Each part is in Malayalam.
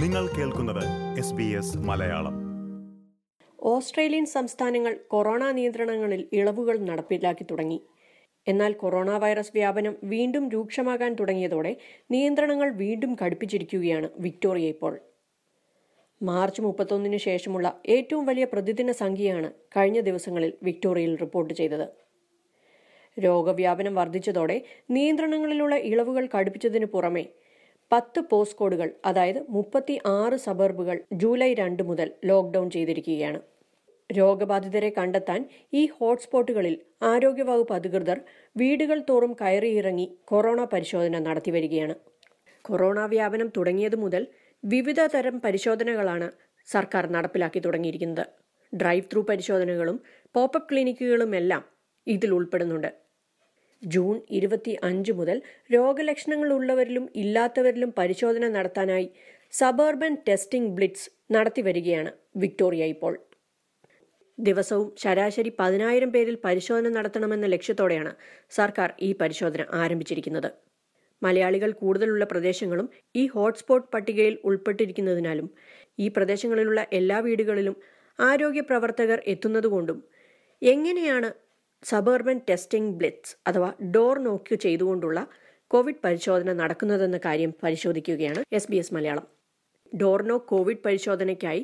നിങ്ങൾ കേൾക്കുന്നത് മലയാളം. ഓസ്ട്രേലിയൻ സംസ്ഥാനങ്ങൾ കൊറോണ നിയന്ത്രണങ്ങളിൽ ഇളവുകൾ നടപ്പിലാക്കി തുടങ്ങി. എന്നാൽ കൊറോണ വൈറസ് വ്യാപനം വീണ്ടും രൂക്ഷമാകാൻ തുടങ്ങിയതോടെ നിയന്ത്രണങ്ങൾ വീണ്ടും കടുപ്പിച്ചിരിക്കുകയാണ് വിക്ടോറിയ ഇപ്പോൾ. മാർച്ച് മുപ്പത്തൊന്നിന് ശേഷമുള്ള ഏറ്റവും വലിയ പ്രതിദിന സംഖ്യയാണ് കഴിഞ്ഞ ദിവസങ്ങളിൽ വിക്ടോറിയയിൽ റിപ്പോർട്ട് ചെയ്തത്. രോഗവ്യാപനം വർദ്ധിച്ചതോടെ നിയന്ത്രണങ്ങളിലുള്ള ഇളവുകൾ കടുപ്പിച്ചതിനു പുറമെ പത്ത് പോസ്റ്റ് കോഡുകൾ അതായത് മുപ്പത്തി ആറ് സബർബുകൾ ജൂലൈ രണ്ട് മുതൽ ലോക്ക്ഡൌൺ ചെയ്തിരിക്കുകയാണ്. രോഗബാധിതരെ കണ്ടെത്താൻ ഈ ഹോട്ട്സ്പോട്ടുകളിൽ ആരോഗ്യവകുപ്പ് അധികൃതർ വീടുകൾ തോറും കയറിയിറങ്ങി കൊറോണ പരിശോധന നടത്തിവരികയാണ് കൊറോണ വ്യാപനം തുടങ്ങിയത് മുതൽ വിവിധ തരം പരിശോധനകളാണ് സർക്കാർ നടപ്പിലാക്കി തുടങ്ങിയിരിക്കുന്നത്. ഡ്രൈവ് ത്രൂ പരിശോധനകളും പോപ്പപ്പ് ക്ലിനിക്കുകളുമെല്ലാം ഇതിൽ ഉൾപ്പെടുന്നുണ്ട്. ജൂൺ ഇരുപത്തി അഞ്ച് മുതൽ രോഗലക്ഷണങ്ങൾ ഉള്ളവരിലും ഇല്ലാത്തവരിലും പരിശോധന നടത്താനായി സബർബൻ ടെസ്റ്റിംഗ് ബ്ലിറ്റ്സ് നടത്തിവരികയാണ് വിക്ടോറിയ ഇപ്പോൾ. ദിവസവും ശരാശരി പതിനായിരം പേരിൽ പരിശോധന നടത്തണമെന്ന ലക്ഷ്യത്തോടെയാണ് സർക്കാർ ഈ പരിശോധന ആരംഭിച്ചിരിക്കുന്നത്. മലയാളികൾ കൂടുതലുള്ള പ്രദേശങ്ങളും ഈ ഹോട്ട്സ്പോട്ട് പട്ടികയിൽ ഉൾപ്പെട്ടിരിക്കുന്നതിനാലും ഈ പ്രദേശങ്ങളിലുള്ള എല്ലാ വീടുകളിലും ആരോഗ്യ പ്രവർത്തകർ എത്തുന്നതുകൊണ്ടും എങ്ങനെയാണ് സബർബൻ ടെസ്റ്റിംഗ് ബ്ലിറ്റ്സ് അഥവാ ഡോർ നോക്ക് ചെയ്തുകൊണ്ടുള്ള കോവിഡ് പരിശോധന നടക്കുന്നതെന്ന കാര്യം പരിശോധിക്കുകയാണ് S B S Malayalam. Door knock COVID പരിശോധനയ്ക്കായി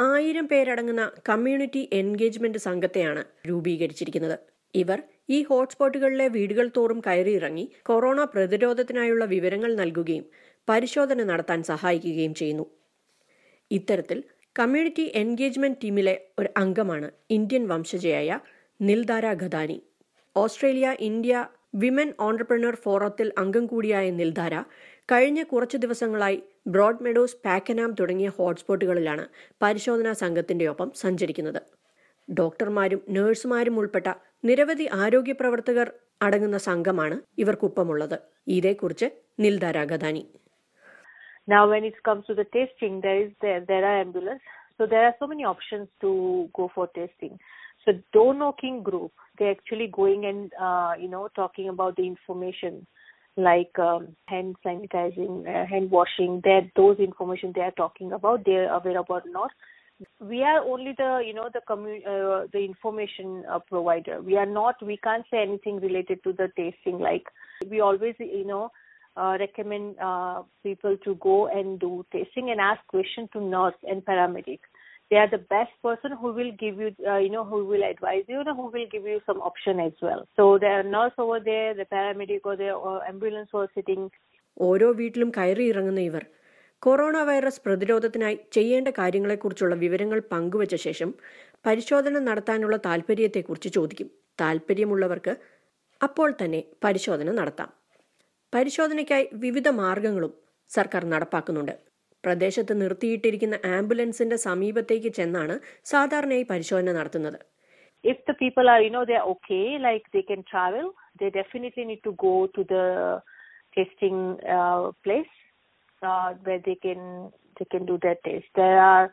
ആയിരം പേരടങ്ങുന്ന കമ്മ്യൂണിറ്റി എൻഗേജ്മെന്റ് സംഘത്തെയാണ് രൂപീകരിച്ചിരിക്കുന്നത്. ഇവർ ഈ ഹോട്ട്സ്പോട്ടുകളിലെ വീടുകൾ തോറും കയറിയിറങ്ങി കൊറോണ പ്രതിരോധത്തിനായുള്ള വിവരങ്ങൾ നൽകുകയും പരിശോധന നടത്താൻ സഹായിക്കുകയും ചെയ്യുന്നു. ഇത്തരത്തിൽ കമ്മ്യൂണിറ്റി എൻഗേജ്മെന്റ് ടീമിലെ ഒരു അംഗമാണ് Indian വംശജയായ Nildara Khadani Australia India women entrepreneur ഫോറത്തിൽ അംഗം കൂടിയായ നിൽധാര കഴിഞ്ഞ കുറച്ചു ദിവസങ്ങളായി ബ്രോഡ് മെഡോസ് പാക്കനാം തുടങ്ങിയ ഹോട്ട്സ്പോട്ടുകളിലാണ് പരിശോധനാ സംഘത്തിന്റെ ഒപ്പം സഞ്ചരിക്കുന്നത് ഡോക്ടർമാരും നഴ്സുമാരും ഉൾപ്പെട്ട നിരവധി ആരോഗ്യ പ്രവർത്തകർ അടങ്ങുന്ന സംഘമാണ് ഇവർക്കൊപ്പമുള്ളത് ഇതേക്കുറിച്ച് നിൽധാര ഗദാനി Now, when it comes to the testing, there is there there are ambulance. So there are so many options to go for testing. So door knocking group, they're actually going and uh, you know talking about the information like um, hand sanitizing, uh, hand washing. That those information they are talking about, they're aware about or not. We are only the you know the commu- uh, the information uh, provider. We are not. We can't say anything related to the testing. Like we always you know uh, recommend uh, people to go and do testing and ask question to nurse and paramedic. They are the best person who will give you, uh, you know, who will advise you and who will give you some option as well. So the nurse over there, the paramedic over there, or ambulance or sitting. ഓരോ വീട്ടിലും കയറി ഇറങ്ങുന്ന ഇവർ കൊറോണ വൈറസ് പ്രതിരോധത്തിനായി ചെയ്യേണ്ട കാര്യങ്ങളെക്കുറിച്ചുള്ള വിവരങ്ങൾ പങ്കുവച്ച ശേഷം പരിശോധന നടത്താനുള്ള താൽപ്പര്യത്തെക്കുറിച്ച് ചോദിക്കും താൽപ്പര്യമുള്ളവർക്ക് അപ്പോൾ തന്നെ പരിശോധന നടത്താം പരിശോധനയ്ക്കായി വിവിധ മാർഗങ്ങളും സർക്കാർ നടപ്പാക്കുന്നുണ്ട് പ്രദേശത്ത് നിർത്തിയിട്ടിരിക്കുന്ന ആംബുലൻസിന്റെ സമീപത്തേക്ക് ചെന്നാണ് സാധാരണയായി പരിശോധന നടത്തുന്നത്. If the people are you know the okay like they can travel they definitely need to go to the testing place where they can they can do the test there are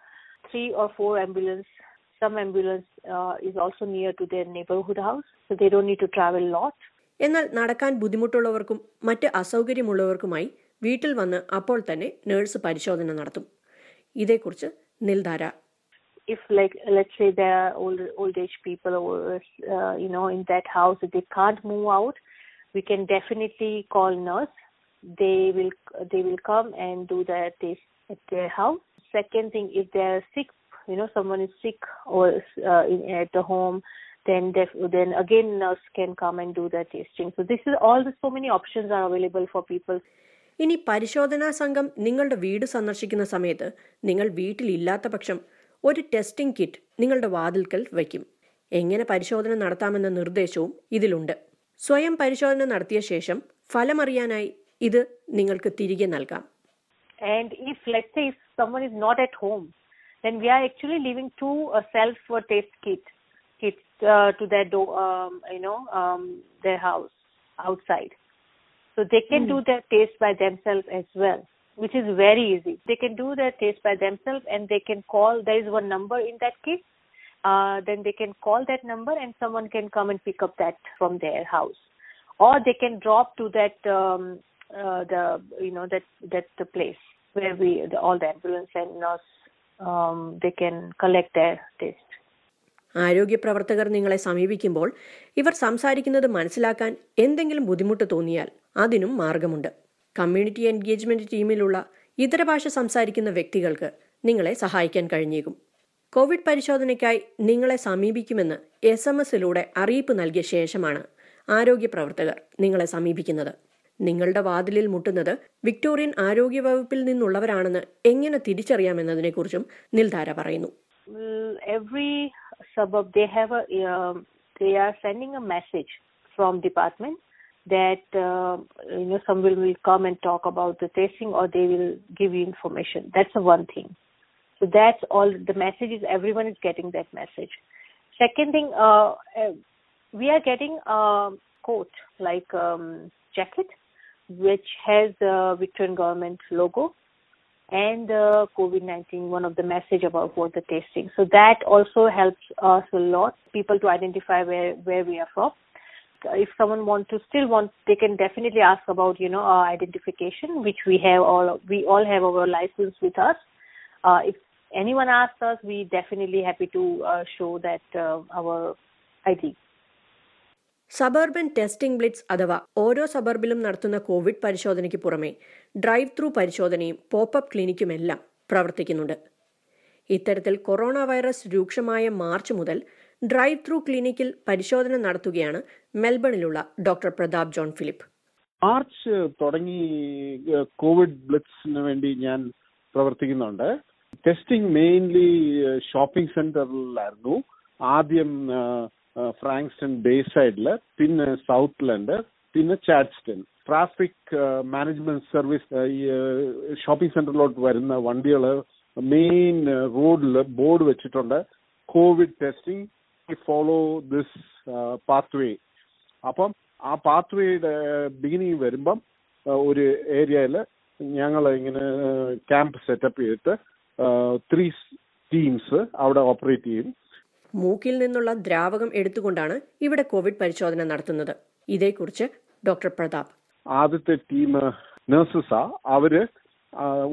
three or four ambulance some ambulance is also near to their neighbourhood house they do need to travel lot എന്നാൽ നടക്കാൻ ബുദ്ധിമുട്ടുള്ളവർക്കും മറ്റ് അസൗകര്യമുള്ളവർക്കുമായി വീട്ടിൽ വന്ന് അപ്പോൾ തന്നെ നഴ്സ് പരിശോധന നടത്തും ഇതേക്കുറിച്ച് നിൽധാര if like let's say there are old old age people or uh, you know in that house if they can't move out we can definitely call nurse they will they will come and do the test at their house second thing if they're sick you know someone is sick or uh, in, at the home then def- then again nurse can come and do the testing so this is all the so many options are available for people ഇനി പരിശോധനാ സംഘം നിങ്ങളുടെ വീട് സന്ദർശിക്കുന്ന സമയത്ത് നിങ്ങൾ വീട്ടിലില്ലാത്ത പക്ഷം ഒരു ടെസ്റ്റിംഗ് കിറ്റ് നിങ്ങളുടെ വാതിൽക്കൽ വയ്ക്കും. എങ്ങനെ പരിശോധന നടത്താമെന്ന നിർദ്ദേശവും ഇതിലുണ്ട്. സ്വയം പരിശോധന നടത്തിയ ശേഷം ഫലമറിയാനായി ഇത് നിങ്ങൾക്ക് തിരികെ നൽകാം. And if let's say someone is not at home, then we are actually leaving two uh, self test kit kits uh, to their um, you know, um, their house outside. So they can do their test by themselves as well, which is very easy. They can do their test by themselves and they can call. There is one number in that kit. Uh, then they can call that number and someone can come and pick up that from their house, or they can drop to that um, uh, the you know that that the place. where we the, all the ambulance and nurse um, they can collect their test. ആരോഗ്യ പ്രവർത്തകർ നിങ്ങളെ സമീപിക്കുമ്പോൾ ഇവർ സംസാരിക്കുന്നത് മനസ്സിലാക്കാൻ എന്തെങ്കിലും ബുദ്ധിമുട്ട് തോന്നിയാൽ അതിനും മാർഗമുണ്ട്. കമ്മ്യൂണിറ്റി എൻഗേജ്മെന്റ് ടീമിലുള്ള ഇതര ഭാഷ സംസാരിക്കുന്ന വ്യക്തികൾക്ക് നിങ്ങളെ സഹായിക്കാൻ കഴിഞ്ഞേക്കും. കോവിഡ് പരിശോധനയ്ക്കായി നിങ്ങളെ സമീപിക്കുമെന്ന് എസ് എം എസിലൂടെ അറിയിപ്പ് നൽകിയ ശേഷമാണ് ആരോഗ്യ പ്രവർത്തകർ നിങ്ങളെ സമീപിക്കുന്നത്. നിങ്ങളുടെ വാതിലിൽ മുട്ടുന്നത് വിക്ടോറിയൻ ആരോഗ്യ വകുപ്പിൽ നിന്നുള്ളവരാണെന്ന് എങ്ങനെ തിരിച്ചറിയാമെന്നതിനെക്കുറിച്ചും നിൽധാര പറയുന്നു. Every suburb they have a um, they are sending a message from department that uh, you know someone will come and talk about the testing or they will give you information. That's the one thing. So that's all. The message is everyone is getting that message. Second thing, uh, uh, we are getting a coat like um, jacket which has the Victorian government logo and uh, COVID-19, one of the message about the testing. So that also helps us a lot, people to identify where, where we are from. If someone want to still want, they can definitely ask about, you know, our identification, which we have all, we all have our license with us. Uh, if anyone asks us, we definitely happy to uh, show that uh, our ID. Suburban testing blitz അഥവാ ഓരോ സബർബിലും നടത്തുന്ന കോവിഡ് പരിശോധനയ്ക്ക് പുറമെ ഡ്രൈവ് ത്രൂ പരിശോധനയും പോപ്പപ്പ് ക്ലിനിക്കുമെല്ലാം പ്രവർത്തിക്കുന്നുണ്ട്. ഇത്തരത്തിൽ കൊറോണ വൈറസ് രൂക്ഷമായ മാർച്ച് മുതൽ ഡ്രൈവ് ത്രൂ ക്ലിനിക്കിൽ പരിശോധന നടത്തുകയാണ് മെൽബണിലുള്ള doctor Pratap John Philip. March തുടങ്ങി കോവിഡ് ബ്ലിറ്റ്സിന് വേണ്ടി ഞാൻ പ്രവർത്തിക്കുന്നുണ്ട്. ടെസ്റ്റിംഗ് മെയിൻലി ഷോപ്പിംഗ് സെന്ററിലായിരുന്നു. ആദ്യം ഫ്രാങ്ക്സ്റ്റൺ ബേ സൈഡിൽ പിന്നെ സൗത്ത്ലൻഡ് പിന്നെ ചാറ്റ്സ്റ്റൺ ട്രാഫിക് മാനേജ്മെന്റ് സർവീസ് ഈ ഷോപ്പിംഗ് സെന്ററിലോട്ട് വരുന്ന വണ്ടികൾ മെയിൻ റോഡിൽ ബോർഡ് വെച്ചിട്ടുണ്ട്. COVID testing follow this path way അപ്പം ആ പാത്ത് വേയുടെ ബിഗിനിങ് വരുമ്പം ഒരു ഏരിയയിൽ ഞങ്ങൾ ഇങ്ങനെ ക്യാമ്പ് സെറ്റപ്പ് ചെയ്തിട്ട് ത്രീ ടീംസ് അവിടെ ഓപ്പറേറ്റ് ചെയ്യും. മൂക്കിൽ നിന്നുള്ള ദ്രാവകം എടുത്തുകൊണ്ടാണ് ഇവിടെ കോവിഡ് പരിശോധന നടത്തുന്നത്. ഇതേക്കുറിച്ച് ഡോക്ടർ പ്രതാപ്. ആദ്യത്തെ ടീം നഴ്സസാ അവർ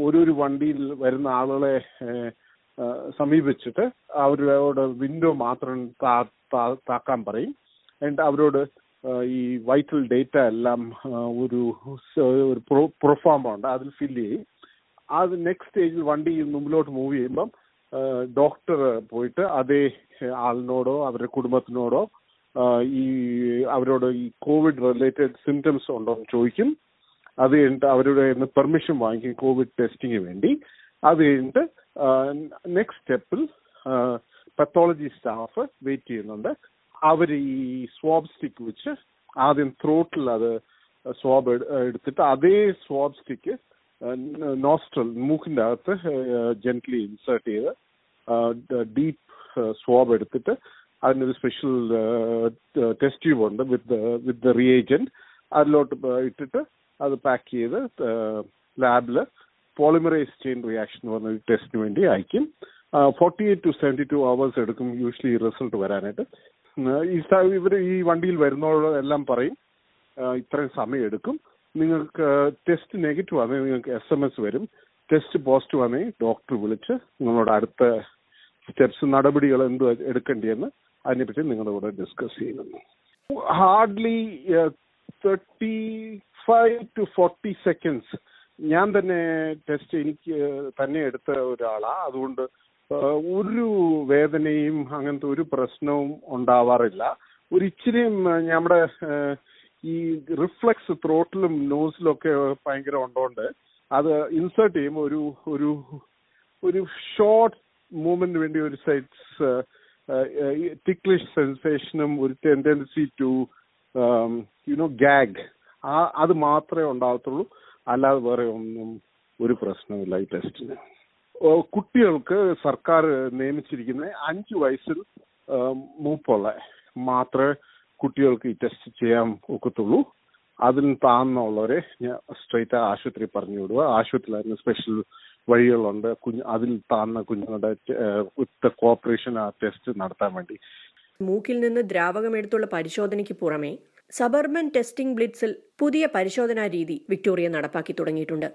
ഒരു വണ്ടിയിൽ വരുന്ന ആളുകളെ സമീപിച്ചിട്ട് അവരോട് വിൻഡോ മാത്രം താക്കാൻ പറയും. എന്നിട്ട് അവരോട് ഈ വൈറ്റൽ ഡേറ്റ എല്ലാം ഒരു പ്രൊഫോമുണ്ട് ഒരു പ്രൊഫോം ഉണ്ട് അതിൽ ഫില്ല് ചെയ്യും. അത് നെക്സ്റ്റ് സ്റ്റേജിൽ വണ്ടി മുമ്പിലോട്ട് മൂവ് ചെയ്യുമ്പം ഡോക്ടർ പോയിട്ട് അതേ ആളിനോടോ അവരുടെ കുടുംബത്തിനോടോ ഈ അവരോട് ഈ കോവിഡ് റിലേറ്റഡ് സിംറ്റംസ് ഉണ്ടോ എന്ന് ചോദിക്കും. അത് കഴിഞ്ഞിട്ട് അവരുടെ പെർമിഷൻ വാങ്ങിക്കും കോവിഡ് ടെസ്റ്റിംഗ് വേണ്ടി. അത് കഴിഞ്ഞിട്ട് നെക്സ്റ്റ് സ്റ്റെപ്പിൽ പത്തോളജി സ്റ്റാഫ് വെയിറ്റ് ചെയ്യുന്നുണ്ട്. അവർ ഈ സ്വാബ് സ്റ്റിക്ക് വെച്ച് ആദ്യം ത്രോട്ടിൽ അത് സ്വാബ് എടുത്തിട്ട് അതേ സ്വാബ് സ്റ്റിക്ക് നോസ്ട്രൽ മൂക്കിന്റെ അകത്ത് ജെന്റ്ലി ഇൻസേർട്ട് ചെയ്ത് ഡീപ്പ് സ്വാബ് എടുത്തിട്ട് അതിനൊരു സ്പെഷ്യൽ ടെസ്റ്റ് ട്യൂബ് ഉണ്ട് വിത്ത് വിത്ത് ദ റിയേജന്റ് അതിലോട്ട് ഇട്ടിട്ട് അത് പാക്ക് ചെയ്ത് ലാബിൽ പോളിമറൈസ് ചെയിൻ റിയാക്ഷൻ എന്ന് പറഞ്ഞ ടെസ്റ്റിന് വേണ്ടി അയക്കും. Forty eight to seventy two hours എടുക്കും യൂഷ്വലി റിസൾട്ട് വരാനായിട്ട്. ഈ ഇവർ ഈ വണ്ടിയിൽ വരുന്നവരെല്ലാം പറയും ഇത്രയും സമയം എടുക്കും. നിങ്ങൾക്ക് ടെസ്റ്റ് നെഗറ്റീവ് ആണെങ്കിൽ നിങ്ങൾക്ക് എസ് എം എസ് വരും. ടെസ്റ്റ് പോസിറ്റീവ് ആണെങ്കിൽ ഡോക്ടർ വിളിച്ച് നിങ്ങളോട് അടുത്ത സ്റ്റെപ്സ് നടപടികൾ എന്ത് എടുക്കേണ്ടിയെന്ന് അതിനെപ്പറ്റി നിങ്ങളുടെ കൂടെ ഡിസ്കസ് ചെയ്യുന്നു. Hardly thirty five to forty seconds ഞാൻ തന്നെ ടെസ്റ്റ് എനിക്ക് തന്നെ എടുത്ത ഒരാളാണ് അതുകൊണ്ട് ഒരു വേദനയും അങ്ങനത്തെ ഒരു പ്രശ്നവും ഉണ്ടാവാറില്ല. ഒരു ഇച്ചിരിയും നമ്മുടെ ഈ റിഫ്ലക്സ് ത്രോട്ടിലും നോസിലും ഒക്കെ ഭയങ്കര ഉണ്ടോണ്ട് അത് ഇൻസേർട്ട് ചെയ്യുമ്പോൾ ഒരു ഒരു ഒരു ഷോർട്ട് മൂവ്മെന്റ് വേണ്ടി ഒരു സൈഡ്സ് ടിക്ലിഷ് സെൻസേഷനും ഒരു ടെൻഡൻസി ടു യുനോ ഗാഗ് ആ അത് മാത്രമേ ഉണ്ടാകത്തുള്ളൂ. അല്ലാതെ വേറെ ഒന്നും ഒരു പ്രശ്നമില്ല ഈ ടെസ്റ്റിന് കുട്ടികൾക്ക് സർക്കാർ നിയമിച്ചിരിക്കുന്ന അഞ്ച് വയസ്സിൽ മൂപ്പുള്ള മാത്രമേ കുട്ടികൾക്ക് ഈ ടെസ്റ്റ് ചെയ്യാൻ ഒക്കത്തുള്ളൂ. അതിന് താന്നുള്ളവരെ ഞാൻ സ്ട്രൈറ്റ് ആശുപത്രി പറഞ്ഞു വിടുക. ആശുപത്രിയിൽ അതിന് സ്പെഷ്യൽ വഴികളുണ്ട്. കുഞ്ഞ് അതിൽ താന്ന കുഞ്ഞുങ്ങളുടെ വിത്ത് കോപ്പറേഷൻ ആ ടെസ്റ്റ് നടത്താൻ വേണ്ടി. മൂക്കിൽ നിന്ന് ദ്രാവകം എടുത്തുള്ള പരിശോധനയ്ക്ക് പുറമെ സബർബൻ ടെസ്റ്റിംഗ് ബ്ലിറ്റ്സിൽ പുതിയ പരിശോധനാ രീതി വിക്ടോറിയ നടപ്പാക്കി തുടങ്ങിയിട്ടുണ്ട്.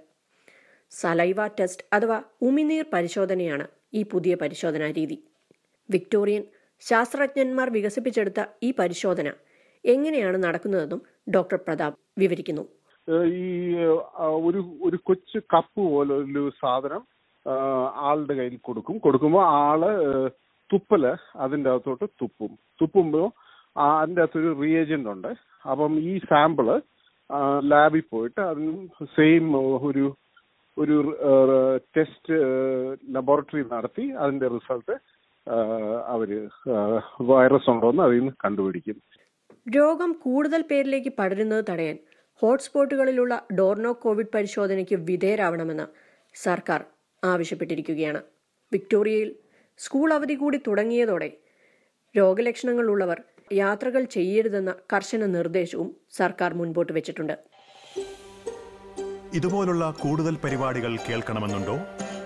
സലൈവ ടെസ്റ്റ് അഥവാ ഉമിനീർ പരിശോധനയാണ് ഈ പുതിയ പരിശോധനാ രീതി. വിക്ടോറിയൻ ശാസ്ത്രജ്ഞന്മാർ വികസിപ്പിച്ചെടുത്ത ഈ പരിശോധന എങ്ങനെയാണ് നടക്കുന്നതെന്നും ഡോക്ടർ പ്രതാപ് വിവരിക്കുന്നു. ഈ ഒരു ഒരു കൊച്ചു കപ്പ് പോലെ ഒരു സാധനം ആളുടെ കയ്യിൽ കൊടുക്കും. കൊടുക്കുമ്പോൾ ആൾ തുപ്പൽ അതിന്റെ അകത്തോട്ട് തുപ്പും. തുപ്പുമ്പോൾ അതിന്റെ അകത്തൊരു റിയേജന്റ് ഉണ്ട്. അപ്പം ഈ സാമ്പിൾ ലാബിൽ പോയിട്ട് അതിന് സെയിം ഒരു ഒരു ടെസ്റ്റ് ലബോറട്ടറി നടത്തി അതിന്റെ റിസൾട്ട് അവർ വൈറസ് ഉണ്ടോ എന്ന് അതിൽ നിന്ന് കണ്ടുപിടിക്കും. രോഗം കൂടുതൽ പേരിലേക്ക് പടരുന്നത് തടയാൻ ഹോട്ട്സ്പോട്ടുകളിലുള്ള ഡോർനോ കോവിഡ് പരിശോധനയ്ക്ക് വിധേയരാവണമെന്ന് സർക്കാർ ആവശ്യപ്പെട്ടിരിക്കുകയാണ്. വിക്ടോറിയയിൽ സ്കൂൾ അവധി കൂടി തുടങ്ങിയതോടെ രോഗലക്ഷണങ്ങളുള്ളവർ യാത്രകൾ ചെയ്യരുതെന്ന കർശന നിർദ്ദേശവും സർക്കാർ മുൻപോട്ട് വെച്ചിട്ടുണ്ട്. ഇതുപോലുള്ള കൂടുതൽ പരിപാടികൾ കേൾക്കണമെന്നുണ്ടോ?